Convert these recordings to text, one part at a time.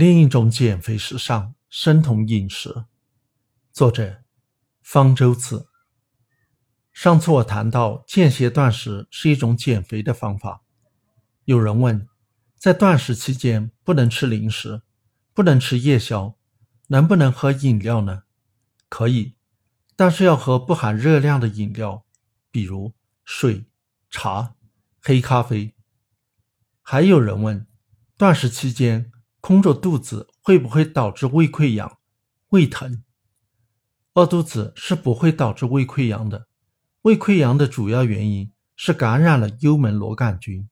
另一种减肥时尚——生酮饮食。作者：方舟子。上次我谈到间歇断食是一种减肥的方法。有人问，在断食期间不能吃零食，不能吃夜宵，能不能喝饮料呢？可以，但是要喝不含热量的饮料，比如水、茶、黑咖啡。还有人问，断食期间空着肚子会不会导致胃溃疡、胃疼？饿肚子是不会导致胃溃疡的。胃溃疡的主要原因是感染了幽门螺杆菌，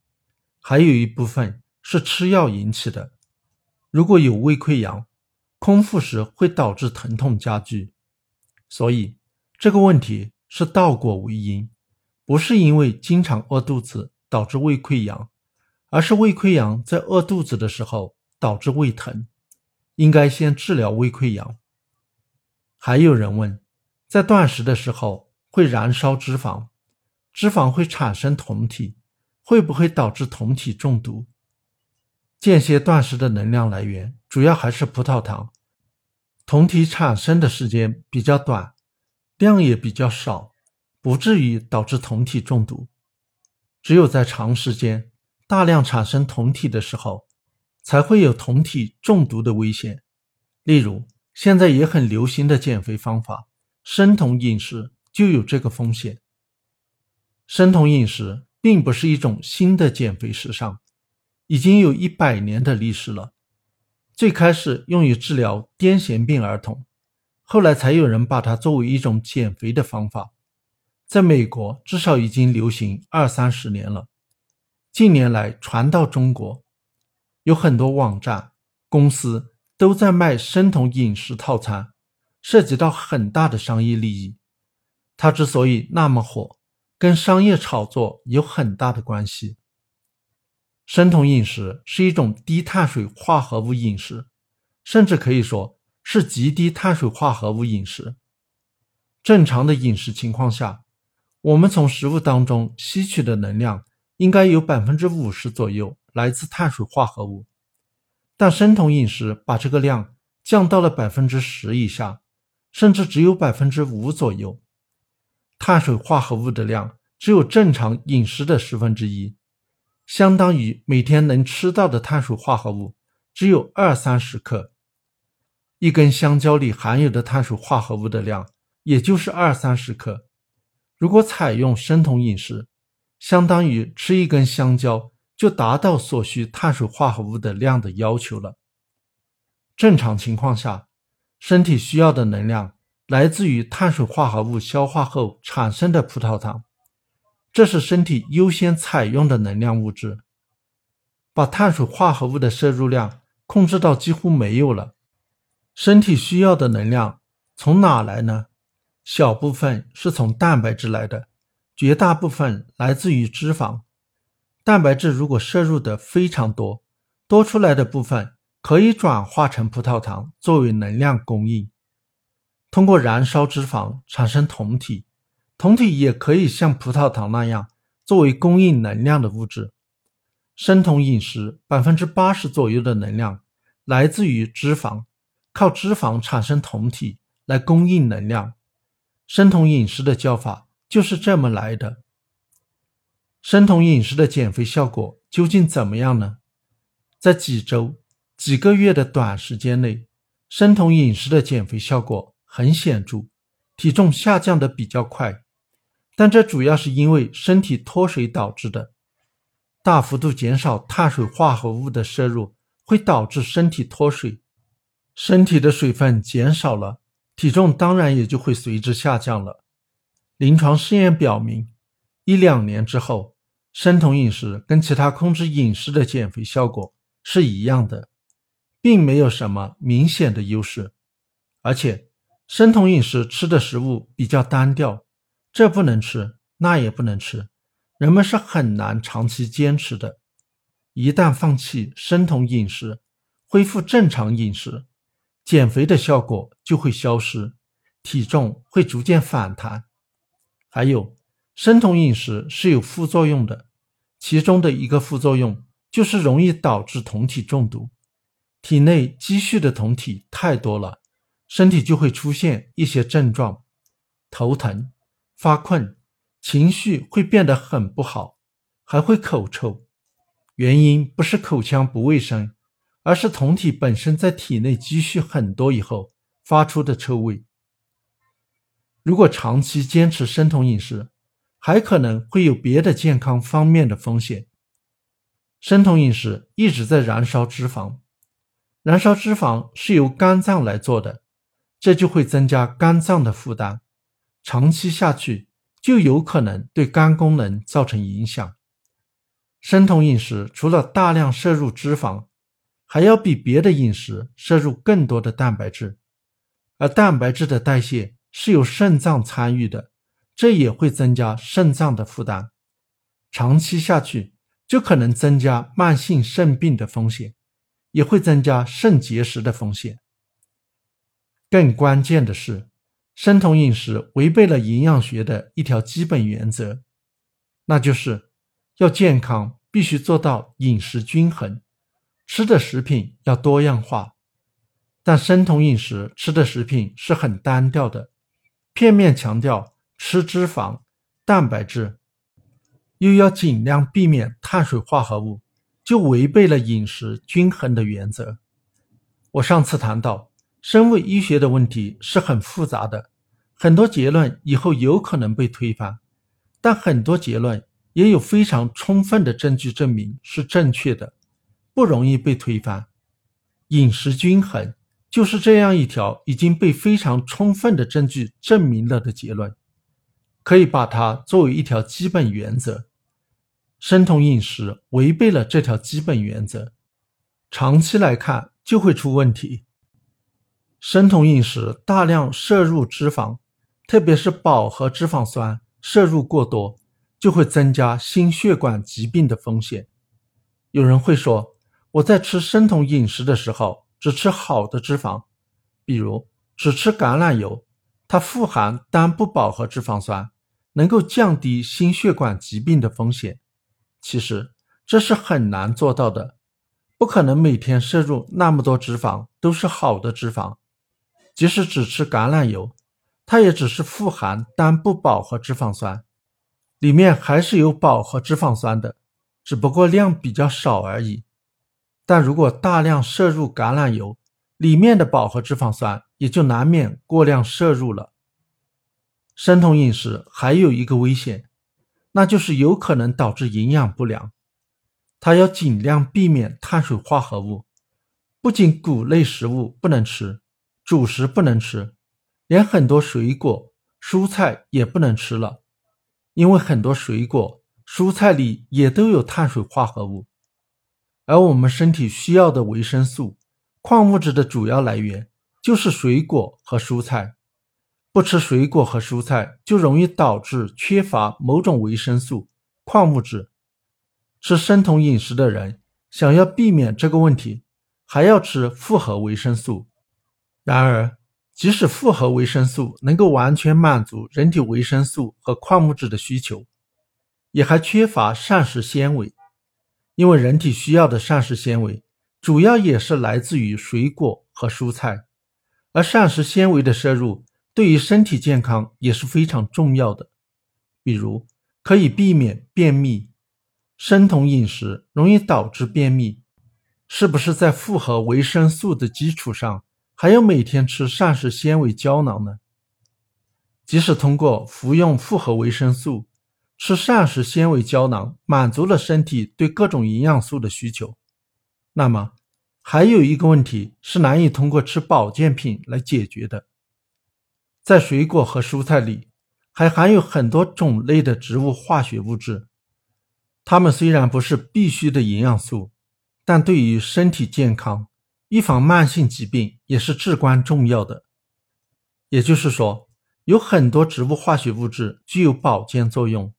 还有一部分是吃药引起的。如果有胃溃疡，空腹时会导致疼痛加剧，所以这个问题是倒果为因，不是因为经常饿肚子导致胃溃疡，而是胃溃疡在饿肚子的时候导致胃疼，应该先治疗胃溃疡。还有人问，在断食的时候。会燃烧脂肪，脂肪会产生酮体，会不会导致酮体中毒？间歇断食的能量来源主要还是葡萄糖，酮体产生的时间比较短，量也比较少，不至于导致酮体中毒。只有在长时间大量产生酮体的时候，才会有酮体中毒的危险。例如，现在也很流行的减肥方法——生酮饮食。就有这个风险。生酮饮食并不是一种新的减肥时尚，已经有一百年的历史了。最开始用于治疗癫痫病儿童，后来才有人把它作为一种减肥的方法。在美国，至少已经流行二三十年了。近年来传到中国，有很多网站、公司都在卖生酮饮食套餐，涉及到很大的商业利益。它之所以那么火，跟商业炒作有很大的关系。生酮饮食是一种低碳水化合物饮食，甚至可以说是极低碳水化合物饮食。正常的饮食情况下，我们从食物当中吸取的能量应该有百分之五十左右来自碳水化合物，但生酮饮食把这个量降到了百分之十以下，甚至只有百分之五左右。碳水化合物的量只有正常饮食的十分之一，相当于每天能吃到的碳水化合物只有二三十克。一根香蕉里含有的碳水化合物的量也就是二三十克。如果采用生酮饮食，相当于吃一根香蕉就达到所需碳水化合物的量的要求了。正常情况下，身体需要的能量。来自于碳水化合物消化后产生的葡萄糖，这是身体优先采用的能量物质。把碳水化合物的摄入量控制到几乎没有了，身体需要的能量从哪来呢？小部分是从蛋白质来的，绝大部分来自于脂肪。蛋白质如果摄入的非常多，多出来的部分可以转化成葡萄糖作为能量供应。通过燃烧脂肪产生酮体，酮体也可以像葡萄糖那样作为供应能量的物质。生酮饮食百分之八十左右的能量来自于脂肪，靠脂肪产生酮体来供应能量。生酮饮食的叫法就是这么来的。生酮饮食的减肥效果究竟怎么样呢？在几周、几个月的短时间内，生酮饮食的减肥效果。很显著，体重下降的比较快，但这主要是因为身体脱水导致的。大幅度减少碳水化合物的摄入会导致身体脱水，身体的水分减少了，体重当然也就会随之下降了。临床试验表明，一两年之后，生酮饮食跟其他控制饮食的减肥效果是一样的，并没有什么明显的优势，而且。生酮饮食吃的食物比较单调，这不能吃，那也不能吃，人们是很难长期坚持的。一旦放弃生酮饮食，恢复正常饮食，减肥的效果就会消失，体重会逐渐反弹。还有，生酮饮食是有副作用的，其中的一个副作用就是容易导致酮体中毒。体内积蓄的酮体太多了，身体就会出现一些症状：头疼、发困，情绪会变得很不好，还会口臭。原因不是口腔不卫生，而是酮体本身在体内积蓄很多以后发出的臭味。如果长期坚持生酮饮食，还可能会有别的健康方面的风险。生酮饮食一直在燃烧脂肪，燃烧脂肪是由肝脏来做的，这就会增加肝脏的负担，长期下去就有可能对肝功能造成影响。生酮饮食除了大量摄入脂肪，还要比别的饮食摄入更多的蛋白质，而蛋白质的代谢是由肾脏参与的，这也会增加肾脏的负担，长期下去。就可能增加慢性肾病的风险，也会增加肾结石的风险。更关键的是，生酮饮食违背了营养学的一条基本原则，那就是要健康必须做到饮食均衡，吃的食品要多样化。但生酮饮食吃的食品是很单调的，片面强调吃脂肪、蛋白质。又要尽量避免碳水化合物，就违背了饮食均衡的原则。我上次谈到，生物医学的问题是很复杂的，很多结论以后有可能被推翻，但很多结论也有非常充分的证据证明是正确的，不容易被推翻。饮食均衡就是这样一条已经被非常充分的证据证明了的结论，可以把它作为一条基本原则。生酮饮食违背了这条基本原则，长期来看就会出问题。生酮饮食大量摄入脂肪，特别是饱和脂肪酸摄入过多，就会增加心血管疾病的风险。有人会说，我在吃生酮饮食的时候只吃好的脂肪，比如只吃橄榄油，它富含单不饱和脂肪酸，能够降低心血管疾病的风险。其实这是很难做到的，不可能每天摄入那么多脂肪都是好的脂肪。即使只吃橄榄油，它也只是富含单不饱和脂肪酸，里面还是有饱和脂肪酸的，只不过量比较少而已。但如果大量摄入橄榄油，里面的饱和脂肪酸也就难免过量摄入了。生酮饮食还有一个危险。那就是有可能导致营养不良。它要尽量避免碳水化合物，不仅谷类食物不能吃，主食不能吃，连很多水果、蔬菜也不能吃了，因为很多水果、蔬菜里也都有碳水化合物。而我们身体需要的维生素、矿物质的主要来源就是水果和蔬菜。不吃水果和蔬菜，就容易导致缺乏某种维生素、矿物质。吃生酮饮食的人想要避免这个问题，还要吃复合维生素。然而，即使复合维生素能够完全满足人体维生素和矿物质的需求，也还缺乏膳食纤维。因为人体需要的膳食纤维主要也是来自于水果和蔬菜，而膳食纤维的摄入。对于身体健康也是非常重要的，比如可以避免便秘。生酮饮食容易导致便秘，是不是在复合维生素的基础上，还要每天吃膳食纤维胶囊呢？即使通过服用复合维生素、吃膳食纤维胶囊满足了身体对各种营养素的需求，那么还有一个问题是难以通过吃保健品来解决的。在水果和蔬菜里，还含有很多种类的植物化学物质。它们虽然不是必须的营养素，但对于身体健康、预防慢性疾病也是至关重要的。也就是说，有很多植物化学物质具有保健作用，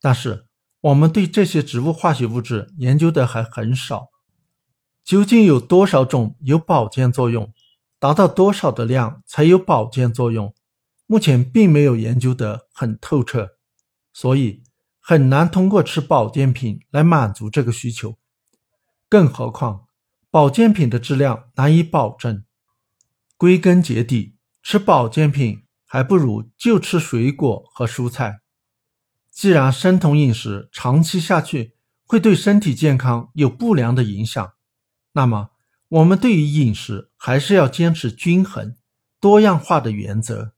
但是我们对这些植物化学物质研究的还很少。究竟有多少种有保健作用？达到多少的量才有保健作用？目前并没有研究得很透彻，所以很难通过吃保健品来满足这个需求。更何况，保健品的质量难以保证。归根结底，吃保健品还不如就吃水果和蔬菜。既然生酮饮食长期下去会对身体健康有不良的影响，那么我们对于饮食还是要坚持均衡、多样化的原则。